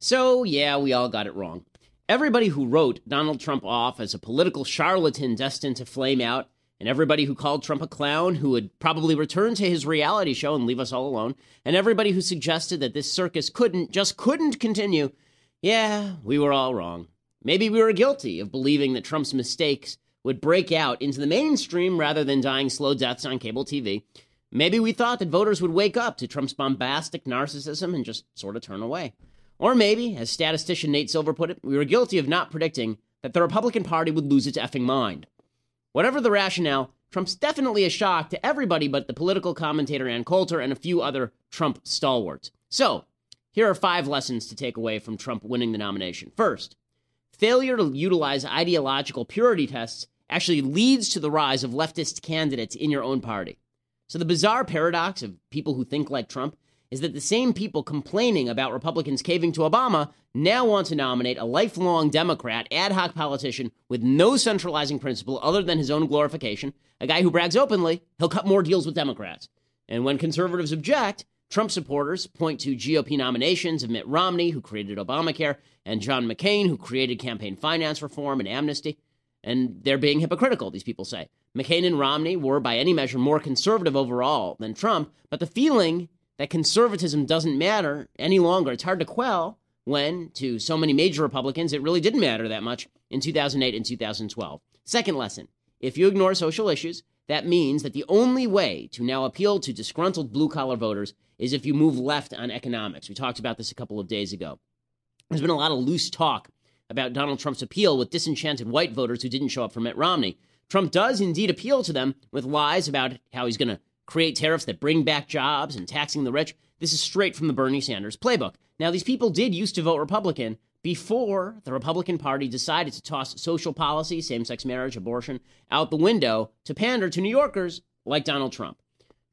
So, yeah, we all got it wrong. Everybody who wrote Donald Trump off as a political charlatan destined to flame out, and everybody who called Trump a clown who would probably return to his reality show and leave us all alone, and everybody who suggested that this circus couldn't, just couldn't continue, yeah, we were all wrong. Maybe we were guilty of believing that Trump's mistakes would break out into the mainstream rather than dying slow deaths on cable TV. Maybe we thought that voters would wake up to Trump's bombastic narcissism and just sort of turn away. Or maybe, as statistician Nate Silver put it, we were guilty of not predicting that the Republican Party would lose its effing mind. Whatever the rationale, Trump's definitely a shock to everybody but the political commentator Ann Coulter and a few other Trump stalwarts. So, here are five lessons to take away from Trump winning the nomination. First, failure to utilize ideological purity tests actually leads to the rise of leftist candidates in your own party. So, the bizarre paradox of people who think like Trump is that the same people complaining about Republicans caving to Obama now want to nominate a lifelong Democrat, ad hoc politician with no centralizing principle other than his own glorification, a guy who brags openly he'll cut more deals with Democrats. And when conservatives object, Trump supporters point to GOP nominations of Mitt Romney, who created Obamacare, and John McCain, who created campaign finance reform and amnesty. And they're being hypocritical, these people say. McCain and Romney were, by any measure, more conservative overall than Trump, but the feeling that conservatism doesn't matter any longer. It's hard to quell when, to so many major Republicans, it really didn't matter that much in 2008 and 2012. Second lesson if you ignore social issues, that means that the only way to now appeal to disgruntled blue collar voters is if you move left on economics. We talked about this a couple of days ago. There's been a lot of loose talk about Donald Trump's appeal with disenchanted white voters who didn't show up for Mitt Romney. Trump does indeed appeal to them with lies about how he's going to create tariffs that bring back jobs and taxing the rich. This is straight from the Bernie Sanders playbook. Now, these people did used to vote Republican before the Republican Party decided to toss social policy, same sex marriage, abortion, out the window to pander to New Yorkers like Donald Trump.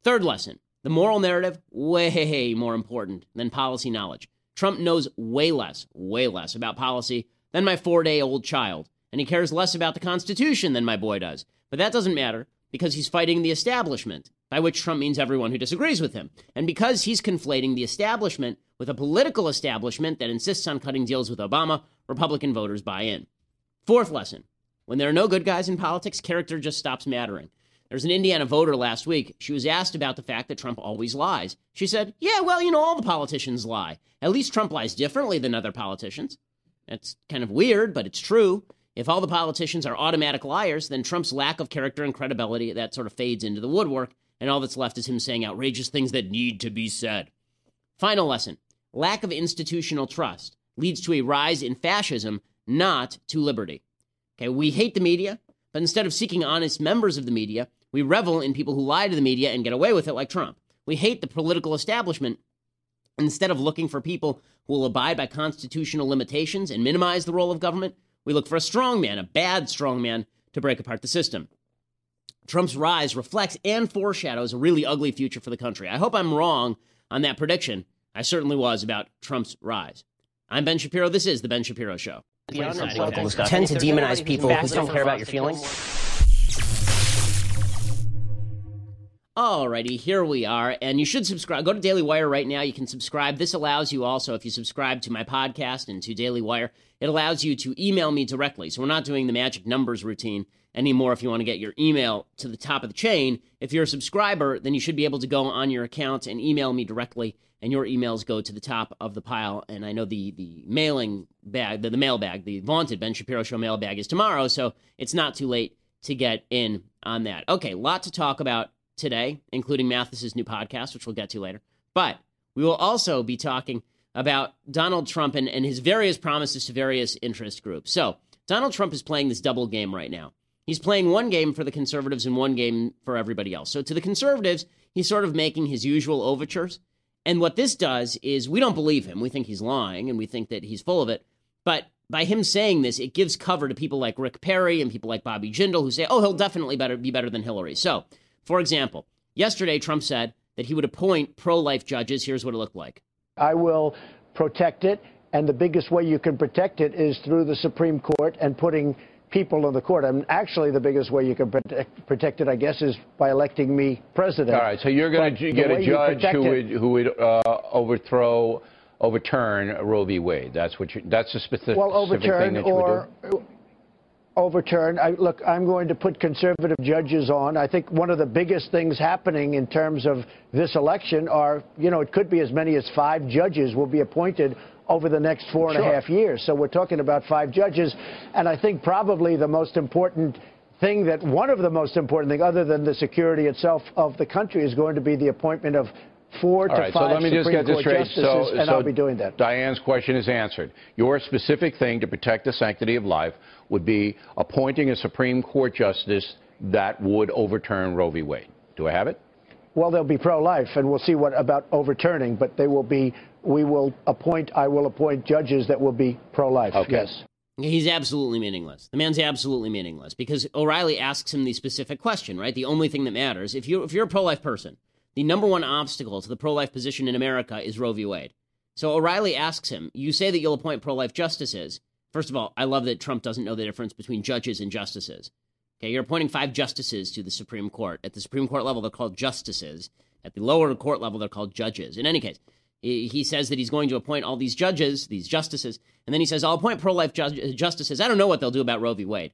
Third lesson the moral narrative, way more important than policy knowledge. Trump knows way less, way less about policy than my four day old child, and he cares less about the Constitution than my boy does. But that doesn't matter because he's fighting the establishment by which Trump means everyone who disagrees with him. And because he's conflating the establishment with a political establishment that insists on cutting deals with Obama, Republican voters buy in. Fourth lesson when there are no good guys in politics, character just stops mattering. There's an Indiana voter last week. She was asked about the fact that Trump always lies. She said, Yeah, well, you know, all the politicians lie. At least Trump lies differently than other politicians. That's kind of weird, but it's true. If all the politicians are automatic liars, then Trump's lack of character and credibility that sort of fades into the woodwork, and all that's left is him saying outrageous things that need to be said. Final lesson lack of institutional trust leads to a rise in fascism, not to liberty. Okay, we hate the media, but instead of seeking honest members of the media, we revel in people who lie to the media and get away with it like Trump. We hate the political establishment. Instead of looking for people who will abide by constitutional limitations and minimize the role of government, we look for a strong man, a bad strong man, to break apart the system. Trump's rise reflects and foreshadows a really ugly future for the country. I hope I'm wrong on that prediction. I certainly was about Trump's rise. I'm Ben Shapiro. This is The Ben Shapiro Show. Tend to demonize people who don't care about your feelings. Alrighty, here we are, and you should subscribe. Go to Daily Wire right now. You can subscribe. This allows you also, if you subscribe to my podcast and to Daily Wire, it allows you to email me directly. So we're not doing the magic numbers routine anymore if you want to get your email to the top of the chain. If you're a subscriber, then you should be able to go on your account and email me directly, and your emails go to the top of the pile. And I know the the mailing bag, the, the mail bag, the vaunted Ben Shapiro Show mail bag is tomorrow, so it's not too late to get in on that. Okay, lot to talk about today, including Mathis's new podcast, which we'll get to later. But we will also be talking about Donald Trump and, and his various promises to various interest groups. So Donald Trump is playing this double game right now. He's playing one game for the conservatives and one game for everybody else. So to the conservatives, he's sort of making his usual overtures. And what this does is we don't believe him. We think he's lying and we think that he's full of it. But by him saying this, it gives cover to people like Rick Perry and people like Bobby Jindal who say, oh, he'll definitely better, be better than Hillary. So, for example, yesterday Trump said that he would appoint pro life judges. Here's what it looked like I will protect it. And the biggest way you can protect it is through the Supreme Court and putting people on the court. I mean, actually, the biggest way you can protect, protect it, I guess, is by electing me president. All right. So you're going to get a judge who would, who would uh, overthrow overturn Roe v. Wade. That's what you, that's a specific, well, overturn thing that you or, would do. Overturn. I, look, I'm going to put conservative judges on. I think one of the biggest things happening in terms of this election are, you know, it could be as many as five judges will be appointed over the next four and sure. a half years. So we're talking about five judges. And I think probably the most important thing that one of the most important thing, other than the security itself of the country, is going to be the appointment of four All to right, five so let me Supreme just get this Court straight. justices, So, and so I'll be doing that. Diane's question is answered. Your specific thing to protect the sanctity of life would be appointing a Supreme Court justice that would overturn Roe v. Wade. Do I have it? Well, they'll be pro-life, and we'll see what about overturning. But they will be. We will appoint. I will appoint judges that will be pro-life. Okay. Yes. He's absolutely meaningless. The man's absolutely meaningless because O'Reilly asks him the specific question, right? The only thing that matters if you if you're a pro-life person, the number one obstacle to the pro-life position in America is Roe v. Wade. So O'Reilly asks him, "You say that you'll appoint pro-life justices. First of all, I love that Trump doesn't know the difference between judges and justices. Okay, you're appointing five justices to the Supreme Court. At the Supreme Court level, they're called justices. At the lower court level, they're called judges. In any case, he says that he's going to appoint all these judges, these justices, and then he says, I'll appoint pro life ju- justices. I don't know what they'll do about Roe v. Wade.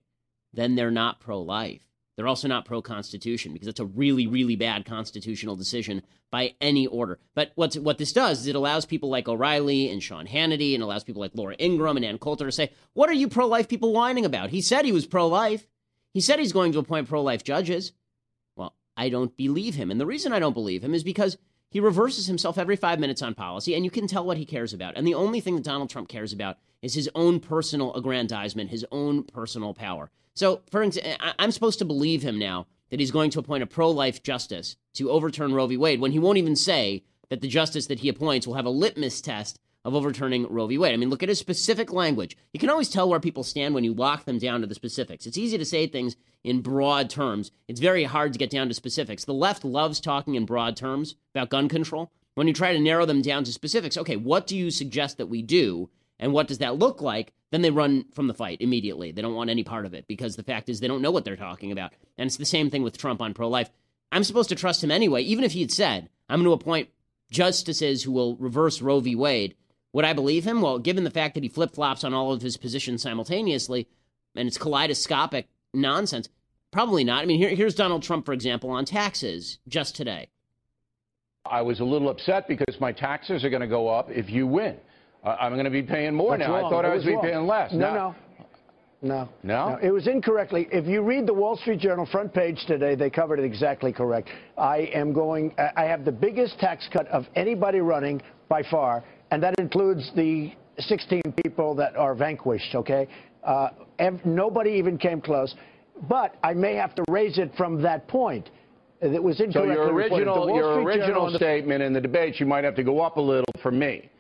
Then they're not pro life. They're also not pro Constitution because that's a really, really bad constitutional decision by any order. But what's, what this does is it allows people like O'Reilly and Sean Hannity and allows people like Laura Ingraham and Ann Coulter to say, What are you pro life people whining about? He said he was pro life. He said he's going to appoint pro life judges. Well, I don't believe him. And the reason I don't believe him is because he reverses himself every five minutes on policy, and you can tell what he cares about. And the only thing that Donald Trump cares about is his own personal aggrandizement, his own personal power. So, for example, I'm supposed to believe him now that he's going to appoint a pro life justice to overturn Roe v. Wade when he won't even say that the justice that he appoints will have a litmus test of overturning Roe v. Wade. I mean, look at his specific language. You can always tell where people stand when you lock them down to the specifics. It's easy to say things in broad terms, it's very hard to get down to specifics. The left loves talking in broad terms about gun control. When you try to narrow them down to specifics, okay, what do you suggest that we do? And what does that look like? Then they run from the fight immediately. They don't want any part of it because the fact is they don't know what they're talking about. And it's the same thing with Trump on pro life. I'm supposed to trust him anyway, even if he had said, I'm going to appoint justices who will reverse Roe v. Wade. Would I believe him? Well, given the fact that he flip flops on all of his positions simultaneously, and it's kaleidoscopic nonsense, probably not. I mean, here, here's Donald Trump, for example, on taxes just today. I was a little upset because my taxes are going to go up if you win. I'm going to be paying more That's now. wrong. I thought It I was, was be paying less. No, now, no. No. No? It was incorrectly. If you read the Wall Street Journal front page today, they covered it exactly correct. I am going, I have the biggest tax cut of anybody running by far, and that includes the 16 people that are vanquished, okay? Uh, ev- nobody even came close. But I may have to raise it from that point. It was So your original, your original statement in the debate, you might have to go up a little for me.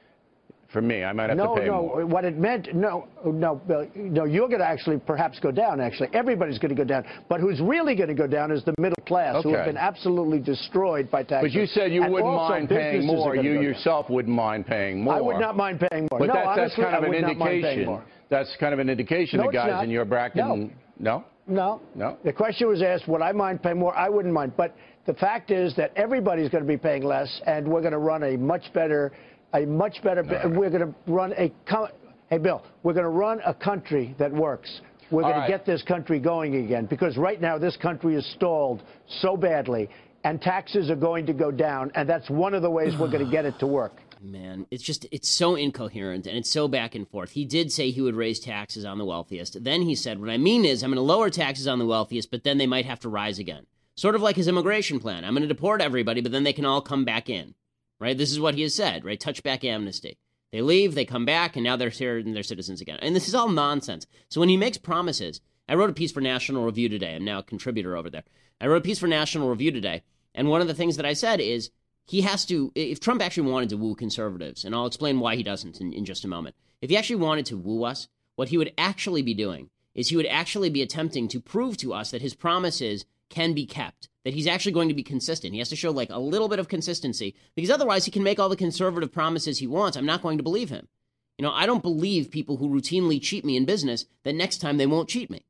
For me, I might have no, to pay no. more. What it meant, no, no, Bill, no. You're going to actually perhaps go down. Actually, everybody's going to go down. But who's really going to go down is the middle class, who have been absolutely destroyed by taxes. But you said you And wouldn't mind paying more. You go down. yourself wouldn't mind paying more. I would not mind paying more. But no, that, that's honestly, kind of an would not mind paying indication. That's kind of an indication No, guys in your bracket. No. No? No. No? The question was asked, would I mind paying more? I wouldn't mind. But the fact is that everybody's going to be paying less, and we're going to run a much better, a much better, right. we're going to run a, co- hey, Bill, we're going to run a country that works. We're going right. to get this country going again because right now this country is stalled so badly, and taxes are going to go down, and that's one of the ways we're going to get it to work. Man, it's just it's so incoherent and it's so back and forth. He did say he would raise taxes on the wealthiest. Then he said, "What I mean is I'm going to lower taxes on the wealthiest, but then they might have to rise again." Sort of like his immigration plan. I'm going to deport everybody, but then they can all come back in. Right? This is what he has said, right? Touchback amnesty. They leave, they come back, and now they're here and they're citizens again. And this is all nonsense. So when he makes promises, I wrote a piece for National Review today. I'm now a contributor over there. I wrote a piece for National Review today, and one of the things that I said is he has to, if Trump actually wanted to woo conservatives, and I'll explain why he doesn't in, in just a moment, if he actually wanted to woo us, what he would actually be doing is he would actually be attempting to prove to us that his promises can be kept, that he's actually going to be consistent. He has to show like a little bit of consistency because otherwise he can make all the conservative promises he wants. I'm not going to believe him. You know, I don't believe people who routinely cheat me in business that next time they won't cheat me.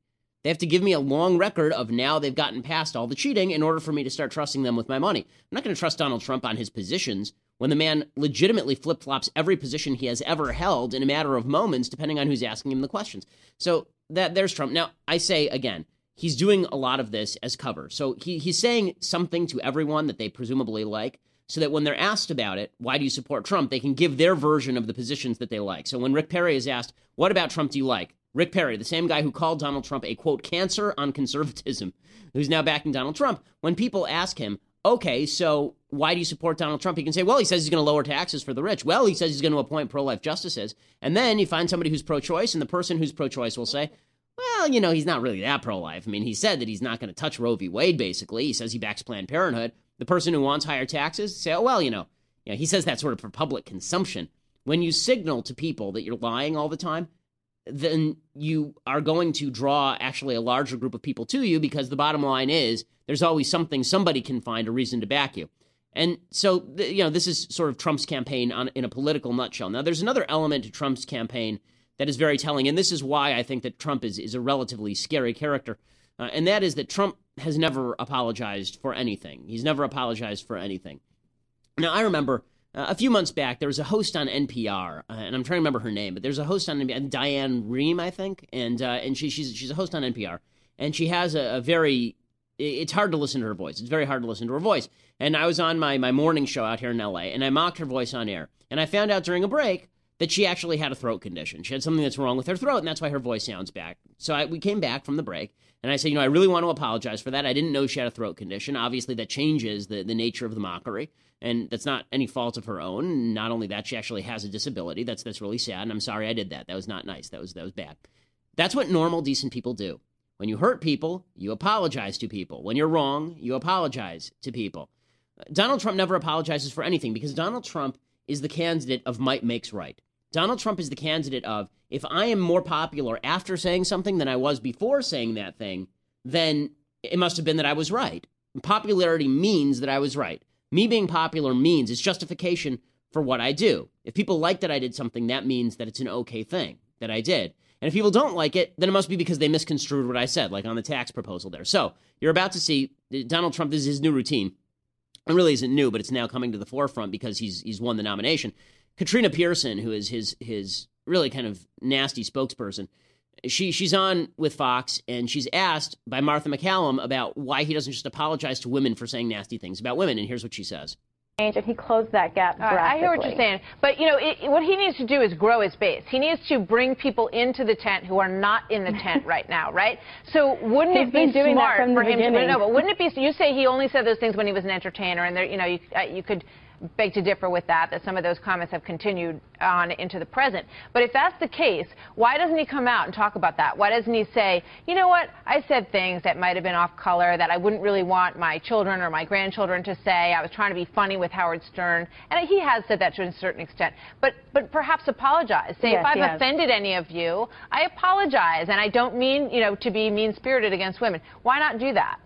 They have to give me a long record of now they've gotten past all the cheating in order for me to start trusting them with my money. I'm not going to trust Donald Trump on his positions when the man legitimately flip flops every position he has ever held in a matter of moments, depending on who's asking him the questions. So that there's Trump. Now, I say again, he's doing a lot of this as cover. So he, he's saying something to everyone that they presumably like, so that when they're asked about it, why do you support Trump, they can give their version of the positions that they like. So when Rick Perry is asked, what about Trump do you like? Rick Perry, the same guy who called Donald Trump a quote cancer on conservatism, who's now backing Donald Trump, when people ask him, okay, so why do you support Donald Trump? He can say, well, he says he's going to lower taxes for the rich. Well, he says he's going to appoint pro life justices. And then you find somebody who's pro choice, and the person who's pro choice will say, well, you know, he's not really that pro life. I mean, he said that he's not going to touch Roe v. Wade, basically. He says he backs Planned Parenthood. The person who wants higher taxes say, oh, well, you know, you know, he says that sort of for public consumption. When you signal to people that you're lying all the time, then you are going to draw actually a larger group of people to you because the bottom line is there's always something somebody can find a reason to back you. And so, you know, this is sort of Trump's campaign on, in a political nutshell. Now, there's another element to Trump's campaign that is very telling, and this is why I think that Trump is, is a relatively scary character, uh, and that is that Trump has never apologized for anything. He's never apologized for anything. Now, I remember uh, a few months back, there was a host on NPR, uh, and I'm trying to remember her name, but there's a host on NPR, Diane Rehm, I think, and uh, and she, she's she's a host on NPR, and she has a, a, very it's hard to listen to her voice. It's very hard to listen to her voice. And I was on my my morning show out here in LA, and I mocked her voice on air, and I found out during a break that she actually had a throat condition. She had something that's wrong with her throat, and that's why her voice sounds back. So I, we came back from the break, and I said, you know, I really want to apologize for that. I didn't know she had a throat condition. Obviously, that changes the the nature of the mockery and that's not any fault of her own. Not only that, she actually has a disability. That's that's really sad, and I'm sorry I did that. That was not nice. That was that was bad. That's what normal, decent people do. When you hurt people, you apologize to people. When you're wrong, you apologize to people. Donald Trump never apologizes for anything because Donald Trump is the candidate of might makes right. Donald Trump is the candidate of if I am more popular after saying something than I was before saying that thing, then it must have been that I was right. Popularity means that I was right. Me being popular means it's justification for what I do. If people like that I did something, that means that it's an okay thing that I did. And if people don't like it, then it must be because they misconstrued what I said, like on the tax proposal there. So you're about to see uh, Donald Trump, this is his new routine. It really isn't new, but it's now coming to the forefront because he's he's won the nomination. Katrina Pearson, who is his his really kind of nasty spokesperson, she she's on with Fox and she's asked by Martha MacCallum about why he doesn't just apologize to women for saying nasty things about women, and here's what she says. And he closed that gap uh, I hear what you're saying, but you know it, what he needs to do is grow his base. He needs to bring people into the tent who are not in the tent right now, right? So wouldn't He's it be doing smart for him beginning. to? No, but wouldn't it be? You say he only said those things when he was an entertainer, and there, you know, you, uh, you could beg to differ with that, that some of those comments have continued on into the present. But if that's the case, why doesn't he come out and talk about that? Why doesn't he say, you know what, I said things that might have been off color that I wouldn't really want my children or my grandchildren to say. I was trying to be funny with Howard Stern. And he has said that to a certain extent. But, but perhaps apologize. Say, yes, if I've offended any of you, I apologize. And I don't mean, you know, to be mean-spirited against women. Why not do that?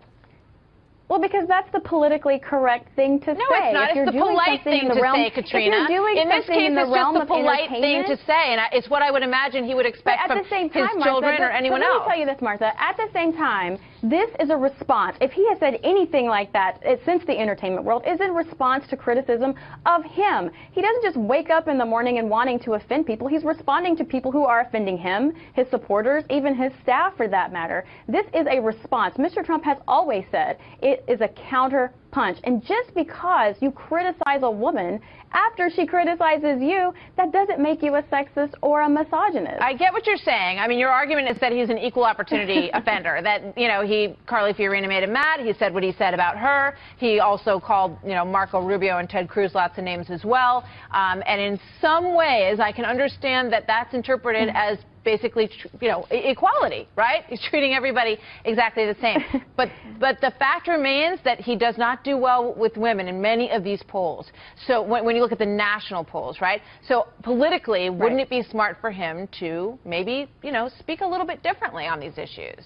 Well, because that's the politically correct thing to no, say. No, it's not. If it's the polite thing the to realm, say, Katrina. If you're doing in this case, in the it's realm just the polite thing to say, and it's what I would imagine he would expect from time, his children Martha, or anyone so else. Let me tell you this, Martha. At the same time, this is a response. If he has said anything like that it, since the entertainment world, is in response to criticism of him. He doesn't just wake up in the morning and wanting to offend people. He's responding to people who are offending him, his supporters, even his staff for that matter. This is a response. Mr. Trump has always said it is a counter punch. And just because you criticize a woman after she criticizes you, that doesn't make you a sexist or a misogynist. I get what you're saying. I mean, your argument is that he's an equal opportunity offender. That you know, he Carly Fiorina made him mad. He said what he said about her. He also called you know Marco Rubio and Ted Cruz lots of names as well. Um, and in some ways, I can understand that that's interpreted mm-hmm. as basically, you know, equality, right? He's treating everybody exactly the same. but but the fact remains that he does not do well with women in many of these polls. So when, when you look at the national polls, right? So politically, wouldn't it be smart for him to maybe, you know, speak a little bit differently on these issues?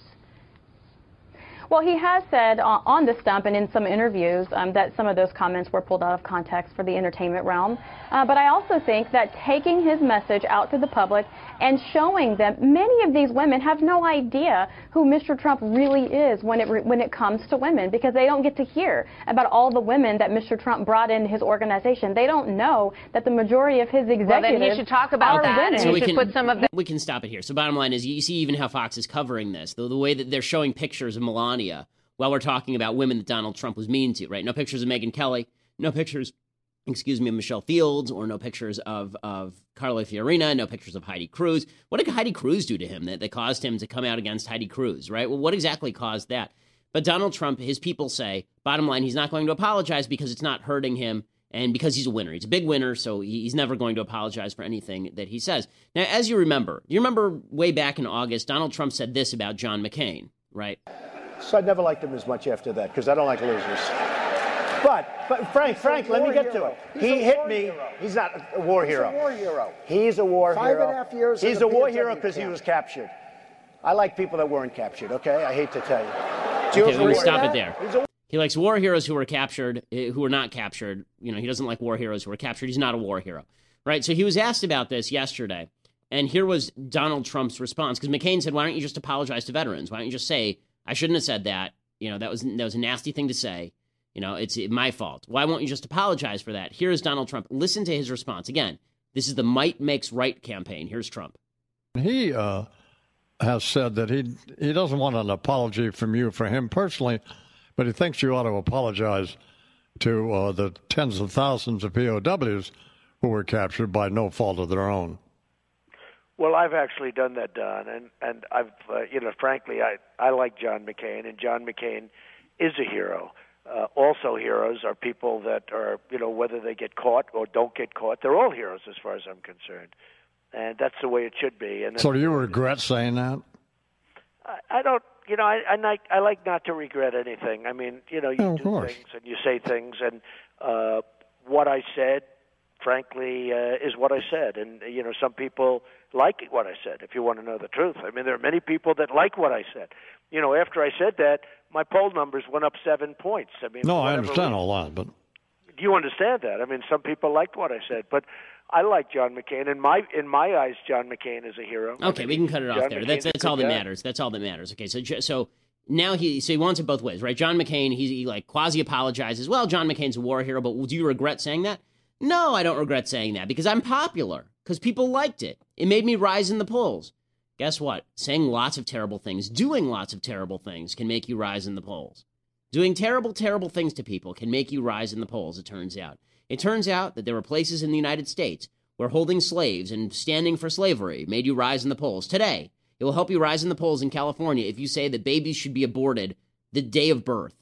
Well, he has said on, on the stump and in some interviews um, that some of those comments were pulled out of context for the entertainment realm. Uh, but I also think that taking his message out to the public and showing them many of these women have no idea who Mr. Trump really is when it re- when it comes to women because they don't get to hear about all the women that Mr. Trump brought into his organization. They don't know that the majority of his executives well, then he should talk about that women. and So we can- put some of the we can stop it here. So bottom line is, you see even how Fox is covering this, the, the way that they're showing pictures of Melania while we're talking about women that Donald Trump was mean to, right? No pictures of Megyn Kelly, no pictures, excuse me, of Michelle Fields, or no pictures of of Carla Fiorina, no pictures of Heidi Cruz. What did Heidi Cruz do to him that, that caused him to come out against Heidi Cruz, right? Well, what exactly caused that? But Donald Trump, his people say, bottom line, he's not going to apologize because it's not hurting him and because he's a winner. He's a big winner, so he's never going to apologize for anything that he says. Now, as you remember, you remember way back in August, Donald Trump said this about John McCain, right? So I never liked him as much after that because I don't like losers. But, but Frank, Frank, let me war get to it. He's he hit me. hero. He's not a war He's a hero. war hero. He's a war Five hero. and a half years in He's a war POW hero because he was captured. I like people that weren't captured. Okay, I hate to tell you. Okay, let me stop hero. it there. He's a He likes war heroes who were captured, eh, who were not captured. You know, he doesn't like war heroes who were captured. He's not a war hero, right? So he was asked about this yesterday, and here was Donald Trump's response because McCain said, "Why don't you just apologize to veterans? Why don't you just say I shouldn't have said that? You know, that was that was a nasty thing to say. You know, it's my fault. Why won't you just apologize for that?" Here is Donald Trump. Listen to his response again. This is the might makes right campaign. Here's Trump. He uh, has said that he he doesn't want an apology from you for him personally, but he thinks you ought to apologize to uh, the tens of thousands of POWs who were captured by no fault of their own. Well, I've actually done that, Don, and and I've uh, you know, frankly, I I like John McCain, and John McCain is a hero. Uh, also, heroes are people that are you know whether they get caught or don't get caught, they're all heroes as far as I'm concerned, and that's the way it should be. And So do you regret saying that? I, I don't. You know, I, I like I like not to regret anything. I mean, you know, you Oh, do course. things and you say things, and uh, what I said, frankly, uh, is what I said. And you know, some people like what I said. If you want to know the truth, I mean, there are many people that like what I said. You know, after I said that, my poll numbers went up seven points. I mean, No, I understand reason. all that, but Do you understand that? I mean, some people liked what I said, but I like John McCain. In my in my eyes, John McCain is a hero. Okay, we can cut it off there. McCain's That's that's all that guy. matters. That's all that matters. Okay, so ju- so now he so he wants it both ways, right? John McCain, he's he like quasi apologizes. Well, John McCain's a war hero, but do you regret saying that? No, I don't regret saying that because I'm popular because people liked it. It made me rise in the polls. Guess what? Saying lots of terrible things, doing lots of terrible things can make you rise in the polls. Doing terrible, terrible things to people can make you rise in the polls, it turns out. It turns out that there were places in the United States where holding slaves and standing for slavery made you rise in the polls. Today, it will help you rise in the polls in California if you say that babies should be aborted the day of birth.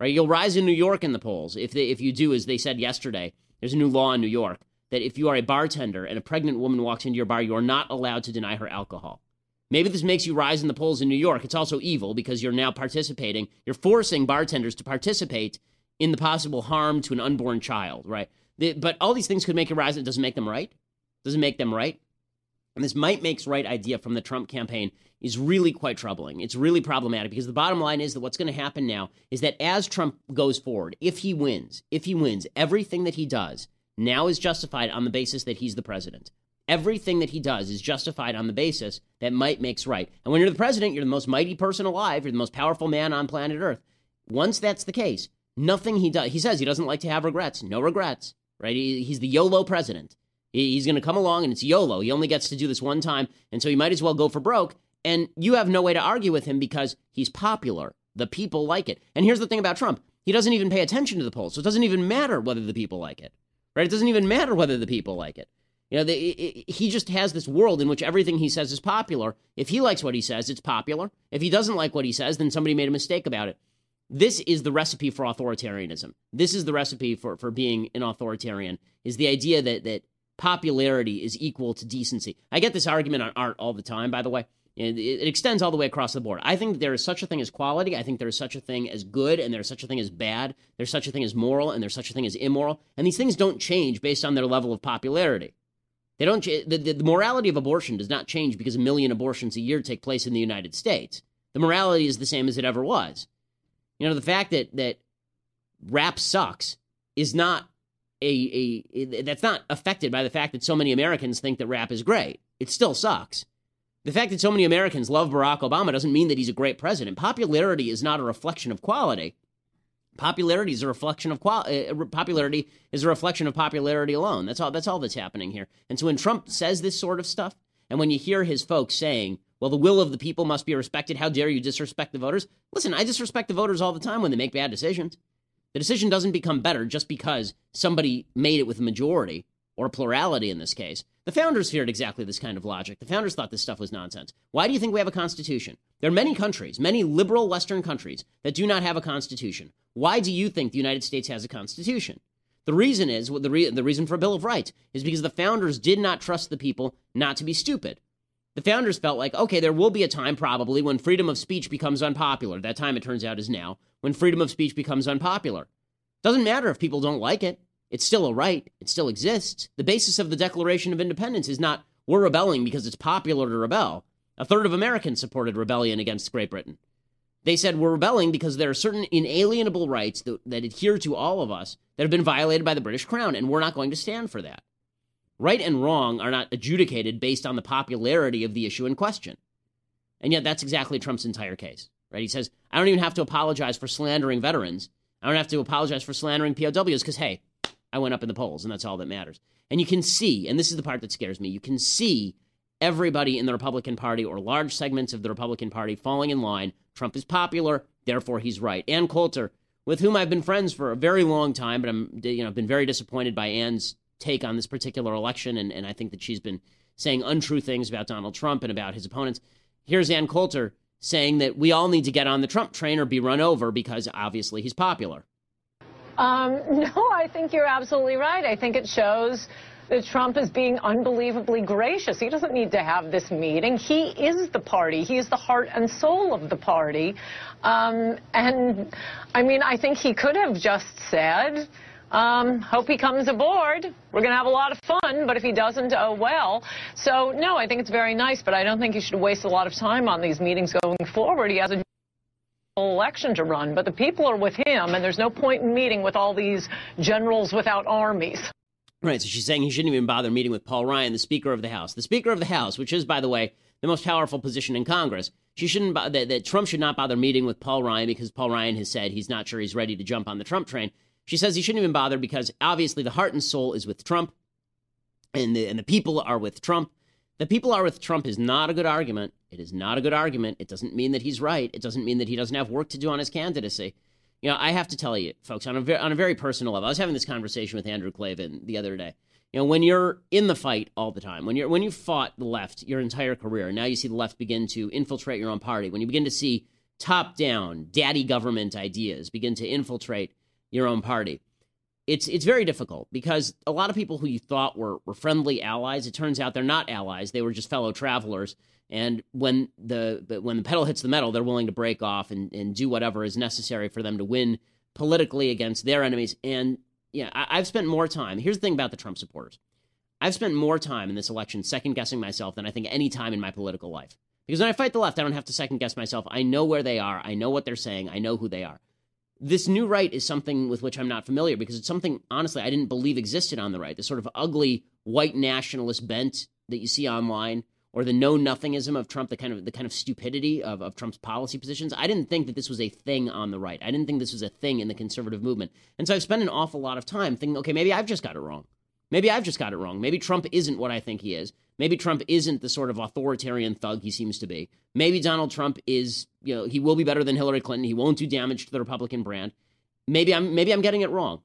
Right? You'll rise in New York in the polls if they, if you do as they said yesterday. There's a new law in New York that if you are a bartender and a pregnant woman walks into your bar, you are not allowed to deny her alcohol. Maybe this makes you rise in the polls in New York. It's also evil because you're now participating, you're forcing bartenders to participate in the possible harm to an unborn child, right? But all these things could make you rise. It doesn't make them right. Doesn't make them right. And this might makes right idea from the Trump campaign is really quite troubling. It's really problematic because the bottom line is that what's going to happen now is that as Trump goes forward, if he wins, if he wins, everything that he does now is justified on the basis that he's the president. Everything that he does is justified on the basis that might makes right. And when you're the president, you're the most mighty person alive, you're the most powerful man on planet Earth. Once that's the case, nothing he does, he says he doesn't like to have regrets. No regrets, right? He, he's the YOLO president. He- He's going to come along and it's YOLO. He only gets to do this one time. And so he might as well go for broke. And you have no way to argue with him because he's popular. The people like it. And here's the thing about Trump he doesn't even pay attention to the polls. So it doesn't even matter whether the people like it, right? It doesn't even matter whether the people like it. You know, the, i i he just has this world in which everything he says is popular. If he likes what he says, it's popular. If he doesn't like what he says, then somebody made a mistake about it. This is the recipe for authoritarianism. This is the recipe for, for being an authoritarian, is the idea that, that popularity is equal to decency. I get this argument on art all the time, by the way. It, it extends all the way across the board. I think there is such a thing as quality. I think there is such a thing as good, and there's such a thing as bad. There's such a thing as moral, and there's such a thing as immoral. And these things don't change based on their level of popularity. They don't. The, the, the morality of abortion does not change because a million abortions a year take place in the United States. The morality is the same as it ever was. You know, the fact that that rap sucks is not a, a that's not affected by the fact that so many Americans think that rap is great. It still sucks. The fact that so many Americans love Barack Obama doesn't mean that he's a great president. Popularity is not a reflection of quality. Popularity is a reflection of quality. Uh, popularity is a reflection of popularity alone. That's all. That's all that's happening here. And so when Trump says this sort of stuff, and when you hear his folks saying, "Well, the will of the people must be respected," how dare you disrespect the voters? Listen, I disrespect the voters all the time when they make bad decisions. The decision doesn't become better just because somebody made it with a majority or a plurality in this case. The founders feared exactly this kind of logic. The founders thought this stuff was nonsense. Why do you think we have a constitution? There are many countries, many liberal Western countries, that do not have a constitution. Why do you think the United States has a constitution? The reason is the, re- the reason for a Bill of Rights is because the founders did not trust the people not to be stupid. The founders felt like, okay, there will be a time probably when freedom of speech becomes unpopular. That time, it turns out, is now, when freedom of speech becomes unpopular. Doesn't matter if people don't like it. It's still a right. It still exists. The basis of the Declaration of Independence is not we're rebelling because it's popular to rebel. A third of Americans supported rebellion against Great Britain. They said we're rebelling because there are certain inalienable rights that, that adhere to all of us that have been violated by the British Crown, and we're not going to stand for that. Right and wrong are not adjudicated based on the popularity of the issue in question. And yet, that's exactly Trump's entire case. Right? He says, I don't even have to apologize for slandering veterans. I don't have to apologize for slandering POWs because, hey, I went up in the polls, and that's all that matters. And you can see, and this is the part that scares me, you can see everybody in the Republican Party or large segments of the Republican Party falling in line. Trump is popular, therefore he's right. Ann Coulter, with whom I've been friends for a very long time, but I'm you know been very disappointed by Ann's take on this particular election, and, and I think that she's been saying untrue things about Donald Trump and about his opponents. Here's Ann Coulter saying that we all need to get on the Trump train or be run over because obviously he's popular. Um, no, I think you're absolutely right. I think it shows that Trump is being unbelievably gracious. He doesn't need to have this meeting. He is the party. He is the heart and soul of the party. Um, and I mean, I think he could have just said, um, hope he comes aboard. We're going to have a lot of fun, but if he doesn't, oh well. So, no, I think it's very nice, but I don't think he should waste a lot of time on these meetings going forward. He has a election to run, but the people are with him, and there's no point in meeting with all these generals without armies. Right, so she's saying he shouldn't even bother meeting with Paul Ryan, the Speaker of the House. The Speaker of the House, which is, by the way, the most powerful position in Congress. She shouldn't that, that Trump should not bother meeting with Paul Ryan because Paul Ryan has said he's not sure he's ready to jump on the Trump train. She says he shouldn't even bother because obviously the heart and soul is with Trump, and the and the people are with Trump. The people are with Trump is not a good argument. It is not a good argument. It doesn't mean that he's right. It doesn't mean that he doesn't have work to do on his candidacy. You know, I have to tell you, folks, on a very, on a very personal level, I was having this conversation with Andrew Klavan the other day. You know, when you're in the fight all the time, when you're when you fought the left your entire career, now you see the left begin to infiltrate your own party. When you begin to see top down, daddy government ideas begin to infiltrate your own party. It's it's very difficult because a lot of people who you thought were, were friendly allies, it turns out they're not allies. They were just fellow travelers. And when the when the pedal hits the metal, they're willing to break off and, and do whatever is necessary for them to win politically against their enemies. And yeah, I, I've spent more time. Here's the thing about the Trump supporters. I've spent more time in this election second guessing myself than I think any time in my political life. Because when I fight the left, I don't have to second guess myself. I know where they are. I know what they're saying. I know who they are this new right is something with which I'm not familiar because it's something, honestly, I didn't believe existed on the right. This sort of ugly white nationalist bent that you see online, or the know nothingism of Trump, the kind of the kind of stupidity of, of Trump's policy positions. I didn't think that this was a thing on the right. I didn't think this was a thing in the conservative movement. And so I've spent an awful lot of time thinking, okay, maybe I've just got it wrong. Maybe I've just got it wrong. Maybe Trump isn't what I think he is. Maybe Trump isn't the sort of authoritarian thug he seems to be. Maybe Donald Trump is, you know, he will be better than Hillary Clinton. He won't do damage to the Republican brand. Maybe I'm maybe I'm getting it wrong.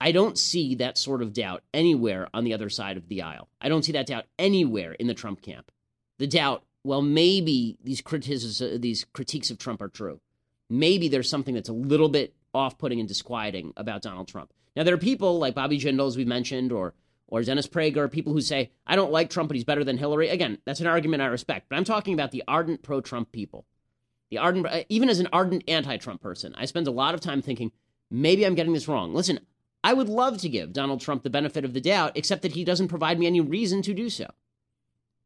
I don't see that sort of doubt anywhere on the other side of the aisle. I don't see that doubt anywhere in the Trump camp. The doubt, well, maybe these criticisms, these critiques of Trump are true. Maybe there's something that's a little bit off-putting and disquieting about Donald Trump. Now there are people like Bobby Jindal, as we mentioned, or or Dennis Prager, people who say, I don't like Trump, but he's better than Hillary. Again, that's an argument I respect. But I'm talking about the ardent pro Trump people. The ardent, uh, even as an ardent anti Trump person, I spend a lot of time thinking, maybe I'm getting this wrong. Listen, I would love to give Donald Trump the benefit of the doubt, except that he doesn't provide me any reason to do so.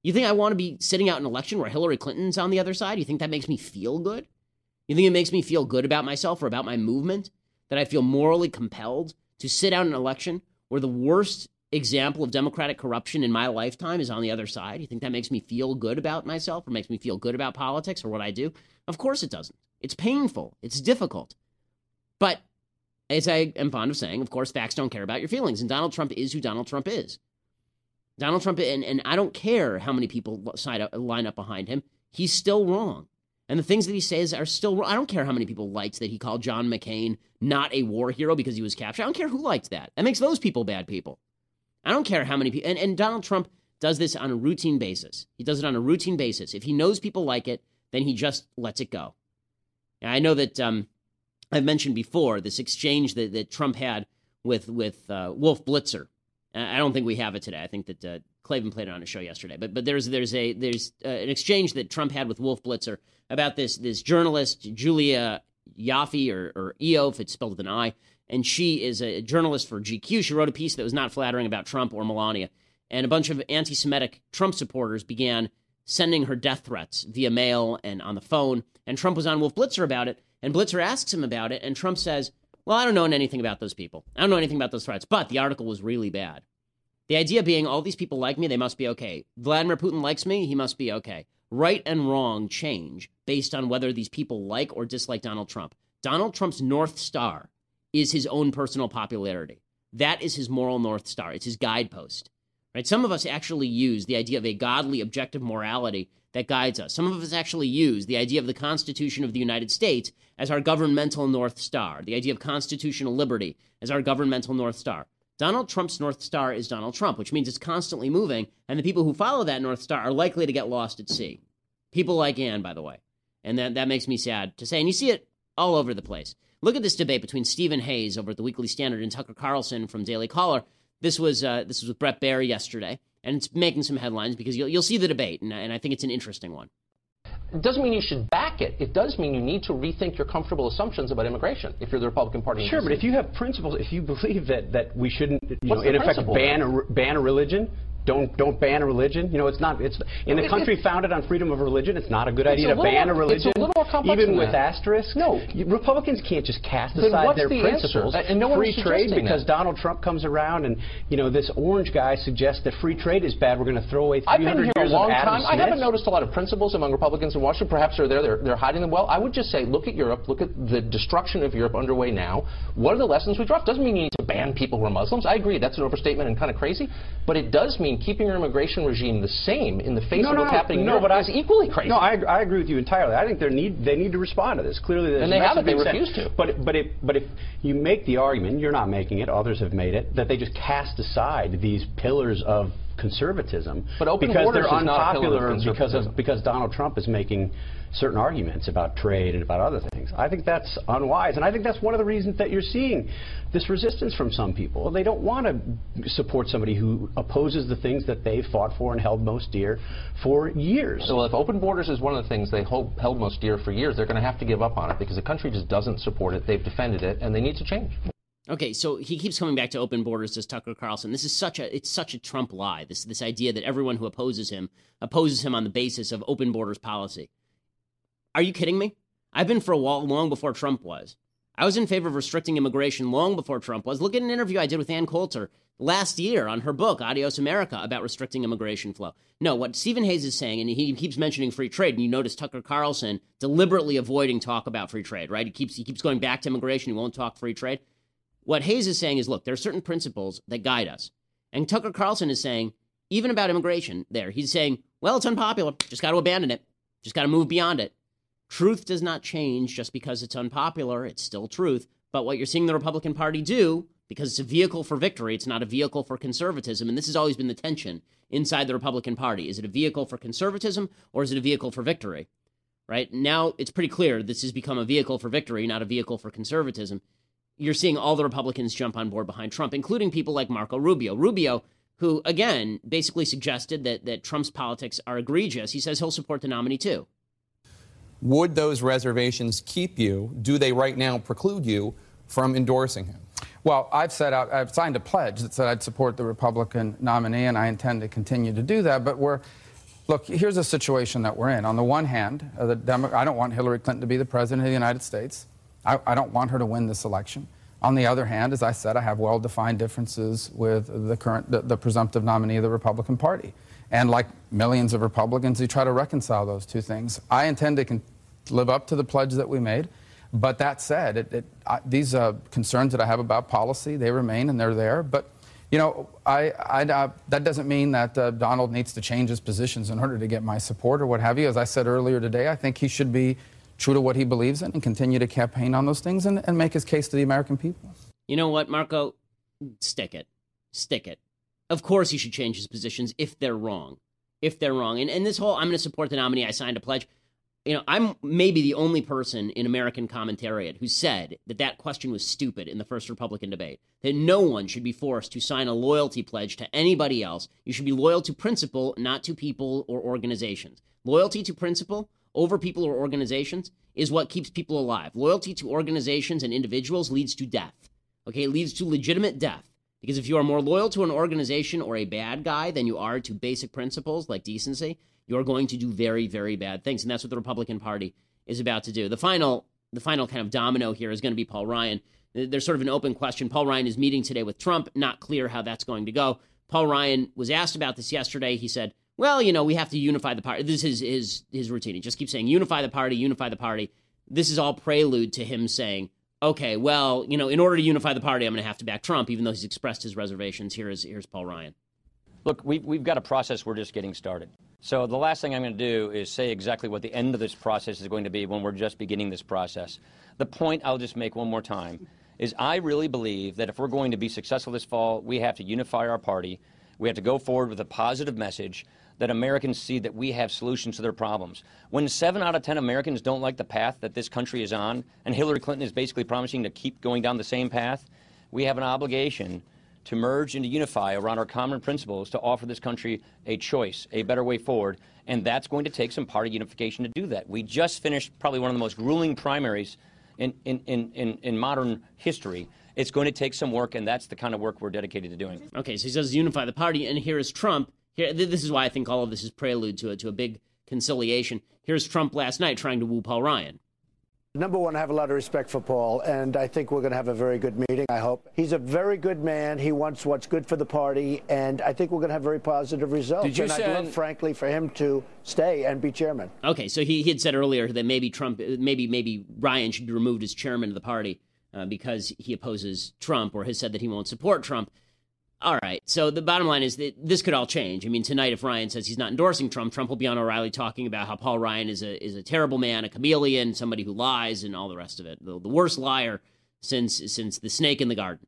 You think I want to be sitting out an election where Hillary Clinton's on the other side? You think that makes me feel good? You think it makes me feel good about myself or about my movement? That I feel morally compelled to sit out an election where the worst example of democratic corruption in my lifetime is on the other side? You think that makes me feel good about myself or makes me feel good about politics or what I do? Of course it doesn't. It's painful, it's difficult. But as I am fond of saying, of course, facts don't care about your feelings. And Donald Trump is who Donald Trump is. Donald Trump, and, and I don't care how many people sign up, line up behind him, he's still wrong. And the things that he says are still wrong. I don't care how many people liked that he called John McCain not a war hero because he was captured. I don't care who liked that. That makes those people bad people. I don't care how many people. And, and Donald Trump does this on a routine basis. He does it on a routine basis. If he knows people like it, then he just lets it go. I know that um, I've mentioned before this exchange that, that Trump had with with uh, Wolf Blitzer. I don't think we have it today. I think that uh, Klavan played it on a show yesterday. But but there's there's a there's uh, an exchange that Trump had with Wolf Blitzer about this this journalist Julia Yaffe or or Eof. It's spelled with an I, and she is a journalist for GQ. She wrote a piece that was not flattering about Trump or Melania, and a bunch of anti-Semitic Trump supporters began sending her death threats via mail and on the phone. And Trump was on Wolf Blitzer about it. And Blitzer asks him about it. And Trump says, Well, I don't know anything about those people. I don't know anything about those threats, but the article was really bad. The idea being, all these people like me, they must be okay. Vladimir Putin likes me, he must be okay. Right and wrong change based on whether these people like or dislike Donald Trump. Donald Trump's North Star is his own personal popularity. That is his moral North Star, it's his guidepost. Right? Some of us actually use the idea of a godly, objective morality that guides us. Some of us actually use the idea of the Constitution of the United States as our governmental North Star, the idea of constitutional liberty as our governmental North Star. Donald Trump's North Star is Donald Trump, which means it's constantly moving, and the people who follow that North Star are likely to get lost at sea. People like Ann, by the way. And that, that makes me sad to say. And you see it all over the place. Look at this debate between Stephen Hayes over at the Weekly Standard and Tucker Carlson from Daily Caller this was uh, this was with Bret Baier yesterday, and it's making some headlines because you'll you'll see the debate, and, and I think it's an interesting one. It doesn't mean you should back it. It does mean you need to rethink your comfortable assumptions about immigration if you're the Republican Party. Sure, but if you have principles, if you believe that, that we shouldn't, you know, in effect, ban a, ban a religion, don't don't ban a religion. You know, it's not. It's in a country founded on freedom of religion. It's not a good idea a to ban more, a religion, It's a little more complex even with that. asterisks. No, Republicans can't just cast then aside their the principles. And no free trade because that. Donald Trump comes around and you know this orange guy suggests that free trade is bad. We're going to throw away 300 I've been here years a long time. I haven't noticed a lot of principles among Republicans in Washington. Perhaps they're there. They're, they're hiding them well. I would just say, look at Europe. Look at the destruction of Europe underway now. What are the lessons we draw? Doesn't mean you need to ban people who are Muslims. I agree. That's an overstatement and kind of crazy. But it does mean keeping your immigration regime the same in the face no, of no, what's no, happening no, but I, is equally crazy. No, I, I agree with you entirely. I think they need they need to respond to this. Clearly, there's and they haven't. They refuse to. But but if but if you make the argument, you're not making it. Others have made it that they just cast aside these pillars of conservatism But open because borders they're is not a unpopular because of because Donald Trump is making certain arguments about trade and about other things. I think that's unwise, and I think that's one of the reasons that you're seeing this resistance from some people. They don't want to support somebody who opposes the things that they fought for and held most dear for years. So if open borders is one of the things they hold, held most dear for years, they're going to have to give up on it because the country just doesn't support it. They've defended it, and they need to change. Okay, so he keeps coming back to open borders, does Tucker Carlson. This is such a it's such a Trump lie. This this idea that everyone who opposes him opposes him on the basis of open borders policy. Are you kidding me? I've been for a while long before Trump was. I was in favor of restricting immigration long before Trump was. Look at an interview I did with Ann Coulter last year on her book, Adios America, about restricting immigration flow. No, what Stephen Hayes is saying, and he keeps mentioning free trade, and you notice Tucker Carlson deliberately avoiding talk about free trade, right? He keeps he keeps going back to immigration, he won't talk free trade. What Hayes is saying is, look, there are certain principles that guide us. And Tucker Carlson is saying, even about immigration, there, he's saying, well, it's unpopular. Just got to abandon it. Just got to move beyond it. Truth does not change just because it's unpopular. It's still truth. But what you're seeing the Republican Party do, because it's a vehicle for victory, it's not a vehicle for conservatism. And this has always been the tension inside the Republican Party. Is it a vehicle for conservatism or is it a vehicle for victory? Right? Now it's pretty clear this has become a vehicle for victory, not a vehicle for conservatism you're seeing all the Republicans jump on board behind Trump, including people like Marco Rubio. Rubio, who again basically suggested that that Trump's politics are egregious. He says he'll support the nominee too. Would those reservations keep you? Do they right now preclude you from endorsing him? Well, I've set out, I've signed a pledge that said I'd support the Republican nominee, and I intend to continue to do that. But we're Look, here's a situation that we're in. On the one hand, uh, the Demo- I don't want Hillary Clinton to be the president of the United States. I, I don't want her to win this election. On the other hand, as I said, I have well-defined differences with the current, the, the presumptive nominee of the Republican Party. And like millions of Republicans, we try to reconcile those two things. I intend to con- live up to the pledge that we made. But that said, it, it, I, these uh, concerns that I have about policy, they remain and they're there. But, you know, I, I, uh, that doesn't mean that uh, Donald needs to change his positions in order to get my support or what have you. As I said earlier today, I think he should be true to what he believes in and continue to campaign on those things and, and make his case to the American people. You know what, Marco? Stick it. Stick it. Of course he should change his positions if they're wrong. If they're wrong. And, and this whole I'm going to support the nominee, I signed a pledge you know, I'm maybe the only person in American commentariat who said that that question was stupid in the first Republican debate. That no one should be forced to sign a loyalty pledge to anybody else. You should be loyal to principle, not to people or organizations. Loyalty to principle over people or organizations is what keeps people alive. Loyalty to organizations and individuals leads to death. Okay, it leads to legitimate death. Because if you are more loyal to an organization or a bad guy than you are to basic principles like decency, you're going to do very, very bad things. And that's what the Republican Party is about to do. The final, the final kind of domino here is going to be Paul Ryan. There's sort of an open question. Paul Ryan is meeting today with Trump. Not clear how that's going to go. Paul Ryan was asked about this yesterday. He said, "Well, you know, we have to unify the party." This is his his routine. He just keeps saying, "Unify the party, unify the party." This is all prelude to him saying, "Okay, well, you know, in order to unify the party, I'm going to have to back Trump," even though he's expressed his reservations. Here is here's Paul Ryan. Look, we've, we've got a process. We're just getting started. So the last thing I'm going to do is say exactly what the end of this process is going to be when we're just beginning this process. The point I'll just make one more time is I really believe that if we're going to be successful this fall, we have to unify our party. We have to go forward with a positive message that Americans see that we have solutions to their problems. When seven out of ten Americans don't like the path that this country is on, and Hillary Clinton is basically promising to keep going down the same path, we have an obligation to merge and to unify around our common principles to offer this country a choice, a better way forward. And that's going to take some party unification to do that. We just finished probably one of the most grueling primaries in, in, in, in, in modern history. It's going to take some work, and that's the kind of work we're dedicated to doing. Okay, so he says unify the party, and here is Trump. Here, this is why I think all of this is prelude to a, to a big conciliation. Here's Trump last night trying to woo Paul Ryan. Number one, I have a lot of respect for Paul, and I think we're going to have a very good meeting, I hope. He's a very good man. He wants what's good for the party, and I think we're going to have very positive results. Did you and send... I'd love, frankly, for him to stay and be chairman. Okay, so he, he had said earlier that maybe Trump, maybe maybe Ryan should be removed as chairman of the party uh, because he opposes Trump or has said that he won't support Trump. All right. So the bottom line is that this could all change. I mean, tonight, if Ryan says he's not endorsing Trump, Trump will be on O'Reilly talking about how Paul Ryan is a is a terrible man, a chameleon, somebody who lies, and all the rest of it. The, the worst liar since since the snake in the garden.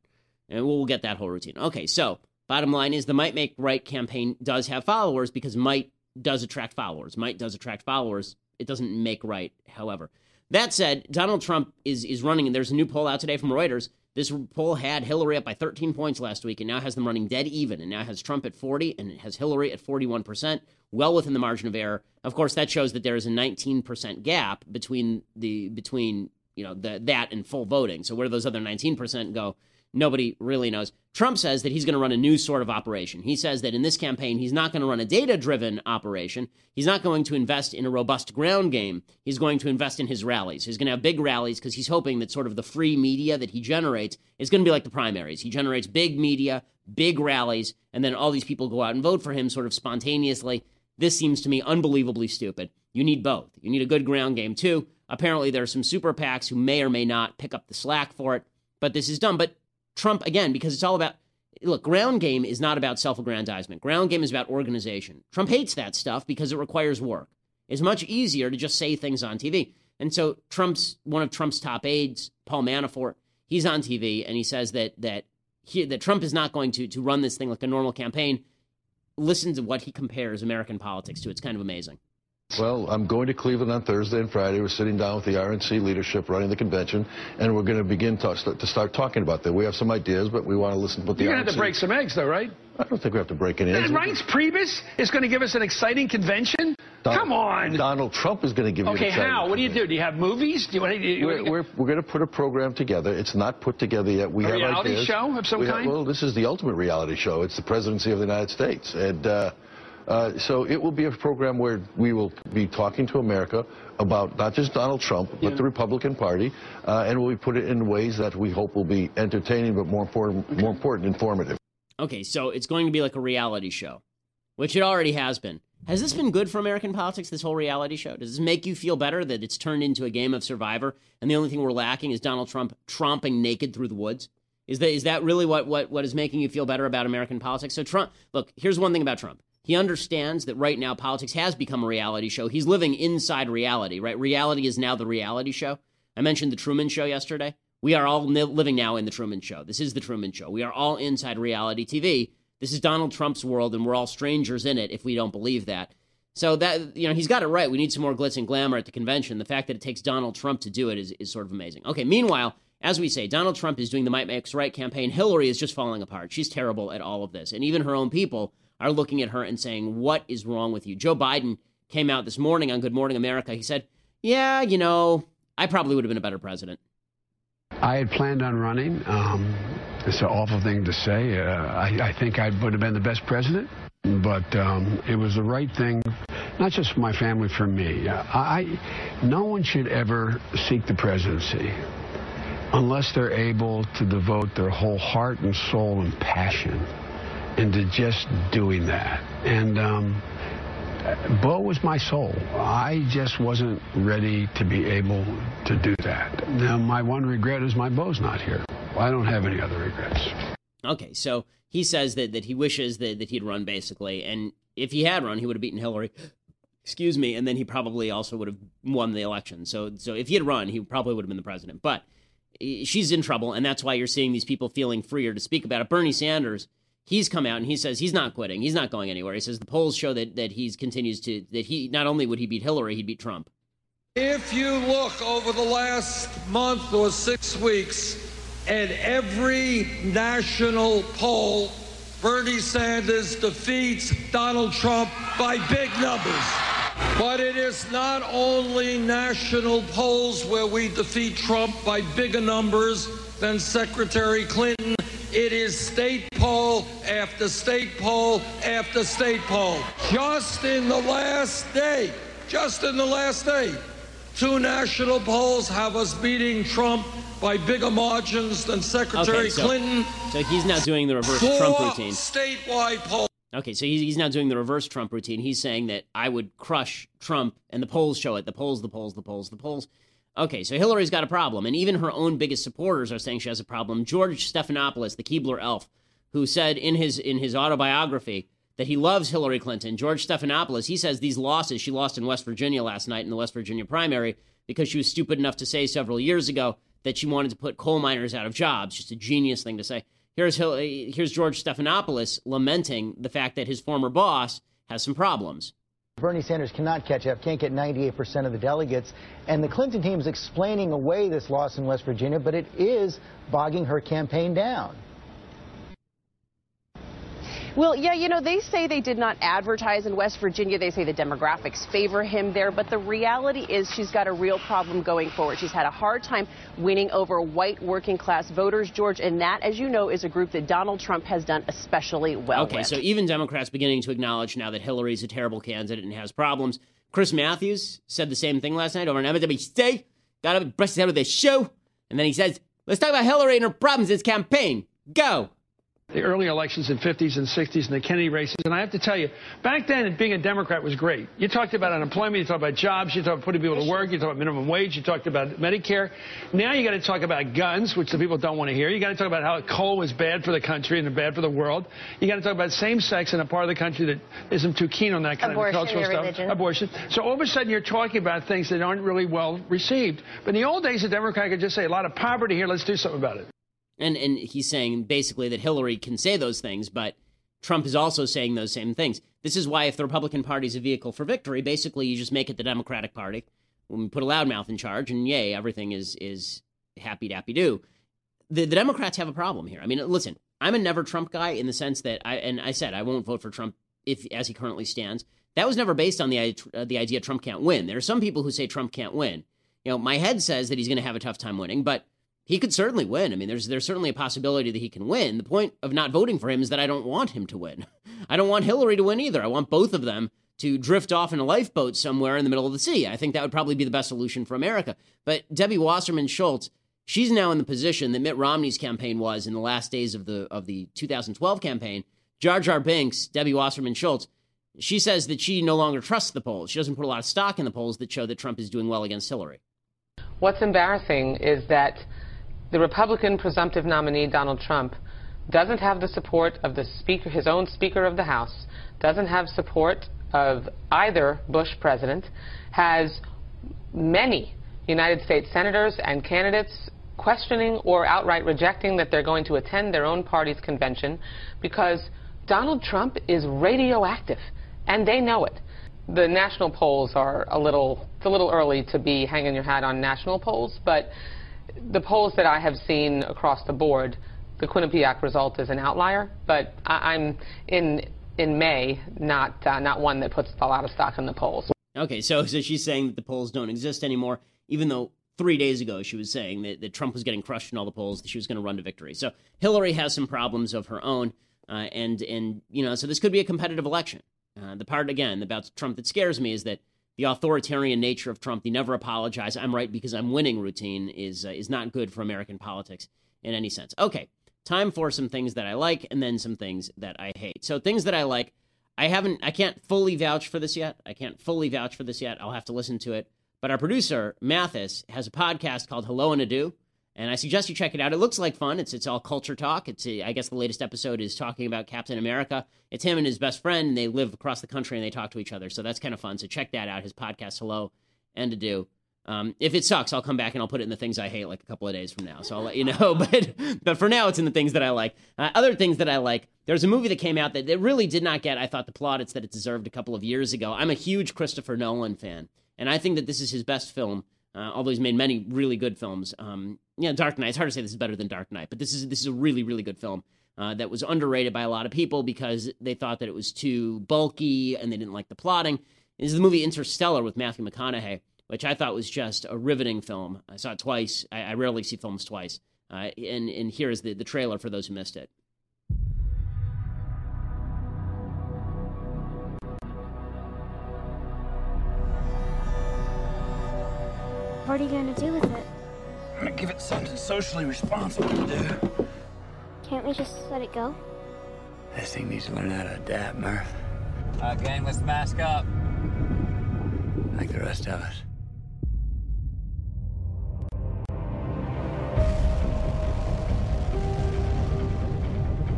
And we'll, get that whole routine. Okay. So bottom line is the Might Make Right campaign does have followers because Might does attract followers. Might does attract followers. It doesn't make right, however. That said, Donald Trump is is running, and there's a new poll out today from Reuters this poll had Hillary up by 13 points last week and now has them running dead even and now has Trump at 40 and it has Hillary at 41%, well within the margin of error. Of course, that shows that there is a 19% gap between the between, you know, the, that and full voting. So where do those other 19% go? Nobody really knows. Trump says that he's going to run a new sort of operation. He says that in this campaign, he's not going to run a data driven operation. He's not going to invest in a robust ground game. He's going to invest in his rallies. He's going to have big rallies because he's hoping that sort of the free media that he generates is going to be like the primaries. He generates big media, big rallies, and then all these people go out and vote for him sort of spontaneously. This seems to me unbelievably stupid. You need both. You need a good ground game too. Apparently, there are some super PACs who may or may not pick up the slack for it, but this is dumb. But Trump, again, because it's all about look, ground game is not about self aggrandizement. Ground game is about organization. Trump hates that stuff because it requires work. It's much easier to just say things on TV. And so Trump's one of Trump's top aides, Paul Manafort, he's on TV and he says that that he, that Trump is not going to to run this thing like a normal campaign. Listen to what he compares American politics to. It's kind of amazing. Well, I'm going to Cleveland on Thursday and Friday. We're sitting down with the RNC leadership running the convention, and we're going to begin to start, to start talking about that. We have some ideas, but we want to listen to what the You're going to have to break some eggs, though, right? I don't think we have to break any eggs. And Reince Priebus is going to give us an exciting convention? Donald, Come on. Donald Trump is going to give okay, you an exciting how? What do you do? Do you have movies? Do you want to, you we're, we're, we're, going to put a program together. It's not put together yet. We have a have reality ideas. show of some we kind? Have, well, this is the ultimate reality show. It's the presidency of the United States. And... Uh, Uh, so it will be a program where we will be talking to America about not just Donald Trump, but yeah. the Republican Party, uh, and we'll be put it in ways that we hope will be entertaining, but more important, more important, informative. Okay, so it's going to be like a reality show, which it already has been. Has this been good for American politics, this whole reality show? Does this make you feel better that it's turned into a game of survivor and the only thing we're lacking is Donald Trump tromping naked through the woods? Is that, is that really what, what, what is making you feel better about American politics? So, Trump, look, here's one thing about Trump. He understands that right now politics has become a reality show. He's living inside reality, right? Reality is now the reality show. I mentioned the Truman Show yesterday. We are all living now in the Truman Show. This is the Truman Show. We are all inside reality TV. This is Donald Trump's world, and we're all strangers in it if we don't believe that. So that you know, he's got it right. We need some more glitz and glamour at the convention. The fact that it takes Donald Trump to do it is, is sort of amazing. Okay, meanwhile, as we say, Donald Trump is doing the Might Makes Right campaign. Hillary is just falling apart. She's terrible at all of this. And even her own people are looking at her and saying, What is wrong with you? Joe Biden came out this morning on Good Morning America. He said, Yeah, you know, I probably would have been a better president. I had planned on running. Um, it's an awful thing to say. Uh, I, I, think I would have been the best president, but um, it was the right thing, not just for my family, for me. I, no one should ever seek the presidency unless they're able to devote their whole heart and soul and passion into just doing that. And um, Bo was my soul. I just wasn't ready to be able to do that. Now, my one regret is my Bo's not here. I don't have any other regrets. Okay, so he says that, that he wishes that, that he'd run, basically. And if he had run, he would have beaten Hillary. Excuse me. And then he probably also would have won the election. So, so if he had run, he probably would have been the president. But eh, she's in trouble, and that's why you're seeing these people feeling freer to speak about it. Bernie Sanders he's come out and he says he's not quitting. He's not going anywhere. He says the polls show that that he continues to that he not only would he beat Hillary, he'd beat Trump. If you look over the last month or six weeks at every national poll, Bernie Sanders defeats Donald Trump by big numbers. But it is not only national polls where we defeat Trump by bigger numbers than Secretary Clinton. It is state poll after state poll after state poll. Just in the last day, just in the last day, two national polls have us beating Trump by bigger margins than Secretary okay, so, Clinton. So he's now doing the reverse Four Trump routine. Statewide polls. Okay, so he's, he's now doing the reverse Trump routine. He's saying that I would crush Trump, and the polls show it. The polls, the polls, the polls, the polls. Okay, so Hillary's got a problem, and even her own biggest supporters are saying she has a problem. George Stephanopoulos, the Keebler elf, who said in his in his autobiography that he loves Hillary Clinton. George Stephanopoulos, he says these losses she lost in West Virginia last night in the West Virginia primary because she was stupid enough to say several years ago that she wanted to put coal miners out of jobs. Just a genius thing to say. Here's here's George Stephanopoulos lamenting the fact that his former boss has some problems. Bernie Sanders cannot catch up, can't get 98% of the delegates. And the Clinton team is explaining away this loss in West Virginia, but it is bogging her campaign down. Well, yeah, you know, they say they did not advertise in West Virginia. They say the demographics favor him there. But the reality is she's got a real problem going forward. She's had a hard time winning over white working class voters, George. And that, as you know, is a group that Donald Trump has done especially well okay, with. so even Democrats beginning to acknowledge now that Hillary's a terrible candidate and has problems. Chris Matthews said the same thing last night over on MSNBC. Got to brush his head with a shoe. And then he says, let's talk about Hillary and her problems this campaign. Go the early elections in 50s and 60s and the Kennedy races. And I have to tell you, back then, being a Democrat was great. You talked about unemployment, you talked about jobs, you talked about putting people to work, you talked about minimum wage, you talked about Medicare. Now you got to talk about guns, which the people don't want to hear. You got to talk about how coal is bad for the country and bad for the world. You got to talk about same sex in a part of the country that isn't too keen on that kind Abortion, of cultural stuff. Religion. Abortion. So all of a sudden you're talking about things that aren't really well received. But in the old days, a Democrat could just say a lot of poverty here, let's do something about it. And and he's saying basically that Hillary can say those things, but Trump is also saying those same things. This is why if the Republican Party is a vehicle for victory, basically you just make it the Democratic Party. When we put a loudmouth in charge, and yay, everything is is happy dappy do. The the Democrats have a problem here. I mean, listen, I'm a never Trump guy in the sense that I and I said I won't vote for Trump if as he currently stands. That was never based on the uh, the idea Trump can't win. There are some people who say Trump can't win. You know, my head says that he's going to have a tough time winning, but he could certainly win. I mean, there's there's certainly a possibility that he can win. The point of not voting for him is that I don't want him to win. I don't want Hillary to win either. I want both of them to drift off in a lifeboat somewhere in the middle of the sea. I think that would probably be the best solution for America. But Debbie Wasserman Schultz, she's now in the position that Mitt Romney's campaign was in the last days of the of the 2012 campaign. Jar Jar Binks, Debbie Wasserman Schultz, she says that she no longer trusts the polls. She doesn't put a lot of stock in the polls that show that Trump is doing well against Hillary. What's embarrassing is that the Republican presumptive nominee, Donald Trump, doesn't have the support of the speaker, his own Speaker of the House, doesn't have support of either Bush president, has many United States senators and candidates questioning or outright rejecting that they're going to attend their own party's convention because Donald Trump is radioactive, and they know it. The national polls are a little, it's a little early to be hanging your hat on national polls, but the polls that I have seen across the board, the Quinnipiac result is an outlier, but I, am in in May not uh, not one that puts a lot of stock in the polls. Okay, so so she's saying that the polls don't exist anymore, even though three days ago she was saying that, that Trump was getting crushed in all the polls, that she was going to run to victory. So Hillary has some problems of her own, uh, and and you know, so this could be a competitive election. Uh, the part again about Trump that scares me is that the authoritarian nature of Trump, the never apologize, I'm right because I'm winning routine is uh, is not good for American politics in any sense. Okay, time for some things that I like and then some things that I hate. So things that I like, I haven't I can't fully vouch for this yet. I can't fully vouch for this yet. I'll have to listen to it. But our producer, Mathis, has a podcast called Hello and Adieu and I suggest you check it out. It looks like fun. It's it's all culture talk. It's I guess the latest episode is talking about Captain America. It's him and his best friend, and they live across the country and they talk to each other. So that's kind of fun. So check that out. His podcast, Hello and Adieu. Um, if it sucks, I'll come back and I'll put it in the things I hate like a couple of days from now. So I'll let you know. But but for now, it's in the things that I like. Uh, other things that I like. There's a movie that came out that, that really did not get, I thought, the plaudits that it deserved a couple of years ago. I'm a huge Christopher Nolan fan, and I think that this is his best film. Uh, although he's made many really good films. Um, yeah, Dark Knight. It's hard to say this is better than Dark Knight, but this is this is a really really good film uh, that was underrated by a lot of people because they thought that it was too bulky and they didn't like the plotting. This is the movie Interstellar with Matthew McConaughey, which I thought was just a riveting film. I saw it twice. I, I rarely see films twice. Uh, and and here is the the trailer for those who missed it. What are you going to do with it? I'm going to give it something socially responsible to do. Can't we just let it go? This thing needs to learn how to adapt, Murph. Uh, gang, let's mask up. Like the rest of us.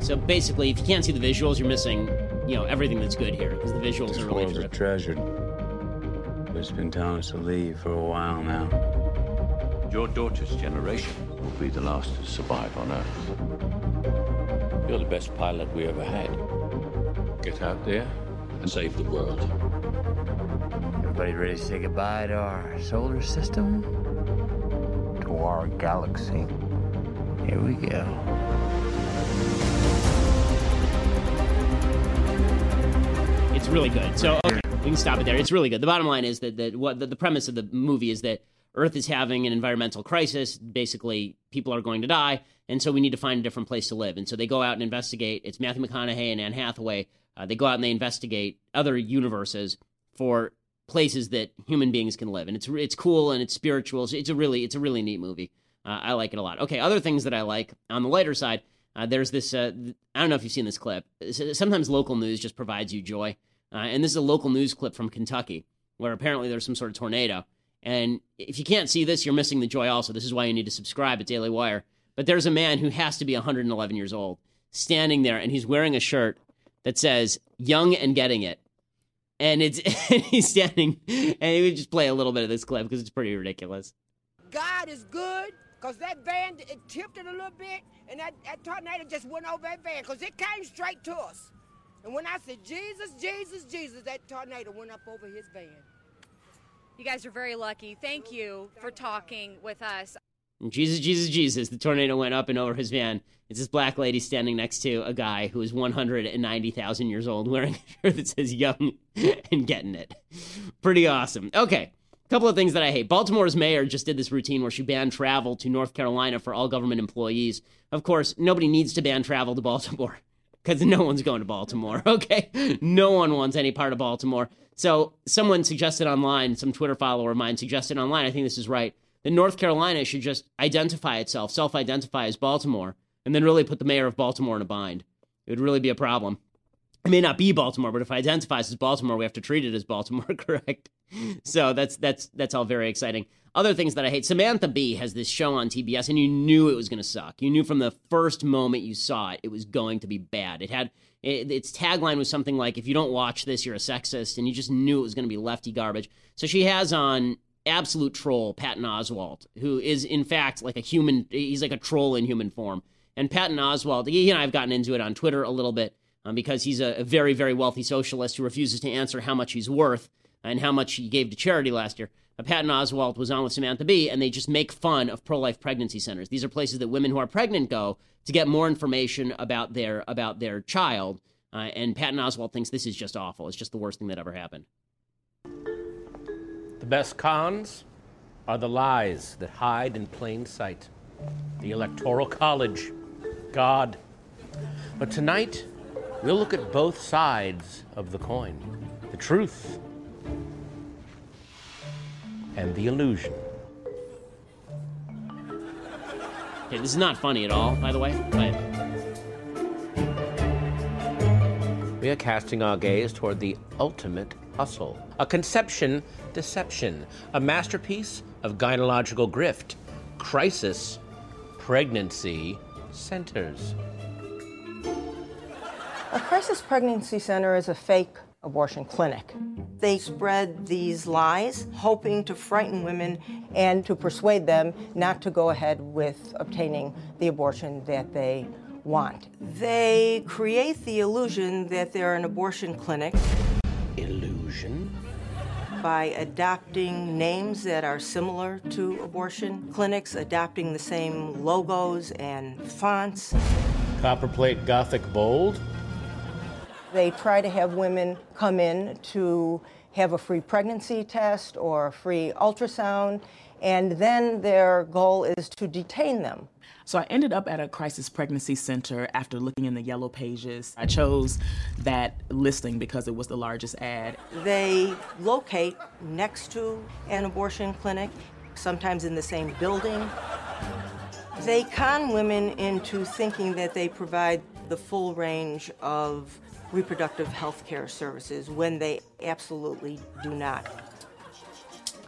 So basically, if you can't see the visuals, you're missing, you know, everything that's good here because the visuals this are really world's a treasured. It's been telling us to leave for a while now. Your daughter's generation will be the last to survive on Earth. You're the best pilot we ever had. Get out there and save the world. Everybody ready to say goodbye to our solar system? To our galaxy. Here we go. It's really good. So okay, we can stop it there. It's really good. The bottom line is that, that what the, the premise of the movie is that Earth is having an environmental crisis. Basically, people are going to die, and so we need to find a different place to live. And so they go out and investigate. It's Matthew McConaughey and Anne Hathaway. Uh, they go out and they investigate other universes for places that human beings can live, and it's it's cool and it's spiritual. It's a really it's a really neat movie. Uh, I like it a lot. Okay, other things that I like on the lighter side. Uh, there's this. Uh, I don't know if you've seen this clip. Sometimes local news just provides you joy, uh, and this is a local news clip from Kentucky where apparently there's some sort of tornado and if you can't see this, you're missing the joy also. This is why you need to subscribe at Daily Wire. But there's a man who has to be 111 years old standing there, and he's wearing a shirt that says "Young and Getting It," and it's he's standing, and he would just play a little bit of this clip because it's pretty ridiculous. God is good because that van it tipped it a little bit, and that, that tornado just went over that van because it came straight to us. And when I said Jesus, Jesus, Jesus, that tornado went up over his van. You guys are very lucky. Thank you for talking with us. Jesus, Jesus, Jesus. The tornado went up and over his van. It's this black lady standing next to a guy who is 190,000 years old wearing a shirt that says young and getting it. Pretty awesome. Okay. A couple of things that I hate. Baltimore's mayor just did this routine where she banned travel to North Carolina for all government employees. Of course, nobody needs to ban travel to Baltimore because no one's going to Baltimore, okay? No one wants any part of Baltimore. So someone suggested online, some Twitter follower of mine suggested online, I think this is right, that North Carolina should just identify itself, self identify as Baltimore, and then really put the mayor of Baltimore in a bind. It would really be a problem. It may not be Baltimore, but if it identifies as Baltimore, we have to treat it as Baltimore, correct? So that's that's that's all very exciting. Other things that I hate. Samantha Bee has this show on TBS, and you knew it was going to suck. You knew from the first moment you saw it, it was going to be bad. It had it, its tagline was something like, "If you don't watch this, you're a sexist," and you just knew it was going to be lefty garbage. So she has on absolute troll Patton Oswalt, who is in fact like a human. He's like a troll in human form. And Patton Oswalt, he and I have gotten into it on Twitter a little bit um, because he's a, a very, very wealthy socialist who refuses to answer how much he's worth and how much he gave to charity last year. Patton Oswalt was on with Samantha Bee, and they just make fun of pro-life pregnancy centers. These are places that women who are pregnant go to get more information about their about their child. Uh, and Patton Oswalt thinks this is just awful. It's just the worst thing that ever happened. The best cons are the lies that hide in plain sight. The Electoral College, God. But tonight, we'll look at both sides of the coin the truth and the illusion. Okay, this is not funny at all, by the way, but We are casting our gaze toward the ultimate hustle. A conception deception, a masterpiece of gynecological grift, crisis, pregnancy centers. A crisis pregnancy center is a fake abortion clinic. They spread these lies, hoping to frighten women and to persuade them not to go ahead with obtaining the abortion that they want. They create the illusion that they're an abortion clinic. Illusion? By adopting names that are similar to abortion clinics, adopting the same logos and fonts. Copperplate Gothic bold? They try to have women come in to have a free pregnancy test or a free ultrasound, and then their goal is to detain them. So I ended up at a crisis pregnancy center after looking in the yellow pages. I chose that listing because it was the largest ad. They locate next to an abortion clinic, sometimes in the same building. They con women into thinking that they provide the full range of reproductive health care services when they absolutely do not.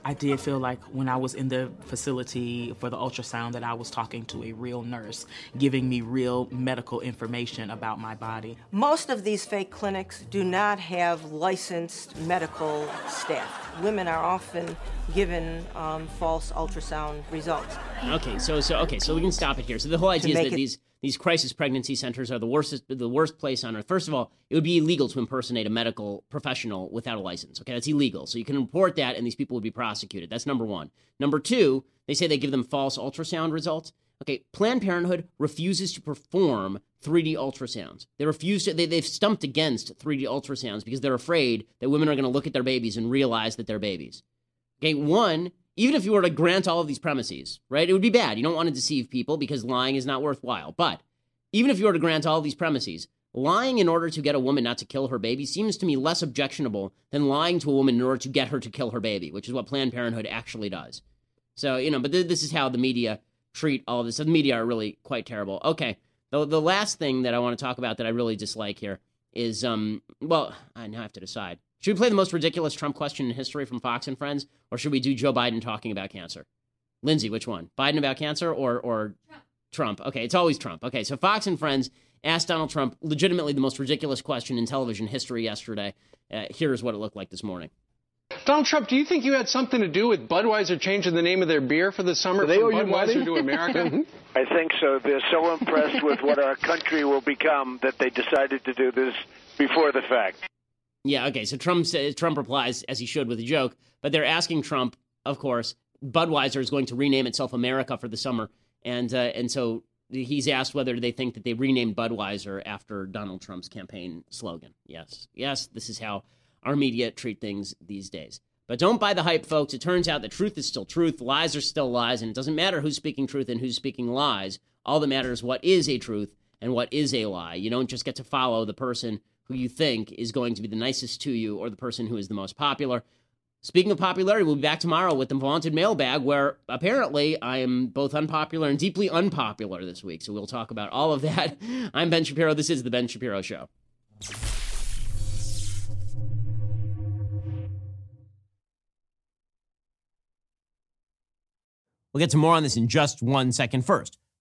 I did feel like when I was in the facility for the ultrasound that I was talking to a real nurse, giving me real medical information about my body. Most of these fake clinics do not have licensed medical staff. Women are often given um, false ultrasound results. Okay, so so okay, so we can stop it here. So the whole idea is that it- these these crisis pregnancy centers are the worst the worst place on earth. First of all, it would be illegal to impersonate a medical professional without a license. Okay, that's illegal. So you can report that, and these people would be prosecuted. That's number one. Number two, they say they give them false ultrasound results. Okay, Planned Parenthood refuses to perform 3D ultrasounds. They refuse to. They, they've stumped against 3D ultrasounds because they're afraid that women are going to look at their babies and realize that they're babies. Okay, one, even if you were to grant all of these premises, right, it would be bad. You don't want to deceive people because lying is not worthwhile. But even if you were to grant all these premises, lying in order to get a woman not to kill her baby seems to me less objectionable than lying to a woman in order to get her to kill her baby, which is what Planned Parenthood actually does. So, you know, but th- this is how the media treat all this. The media are really quite terrible. Okay. The, the last thing that I want to talk about that I really dislike here is, um, well, I now have to decide. Should we play the most ridiculous Trump question in history from Fox and Friends, or should we do Joe Biden talking about cancer? Lindsay, which one? Biden about cancer or or Trump? Okay, it's always Trump. Okay, so Fox and Friends asked Donald Trump legitimately the most ridiculous question in television history yesterday. Uh, here's what it looked like this morning. Donald Trump, do you think you had something to do with Budweiser changing the name of their beer for the summer they from owe you Budweiser money? to America? I think so. They're so impressed with what our country will become that they decided to do this before the fact. Yeah, okay. So Trump says, Trump replies as he should with a joke, but they're asking Trump, of course, Budweiser is going to rename itself America for the summer, and uh, and so he's asked whether they think that they renamed Budweiser after Donald Trump's campaign slogan. Yes, yes, this is how our media treat things these days. But don't buy the hype, folks. It turns out the truth is still truth, lies are still lies, and it doesn't matter who's speaking truth and who's speaking lies. All that matters is what is a truth and what is a lie. You don't just get to follow the person who you think is going to be the nicest to you or the person who is the most popular. Speaking of popularity, we'll be back tomorrow with the vaunted mailbag, where apparently I am both unpopular and deeply unpopular this week. So we'll talk about all of that. I'm Ben Shapiro. This is The Ben Shapiro Show. We'll get to more on this in just one second. First,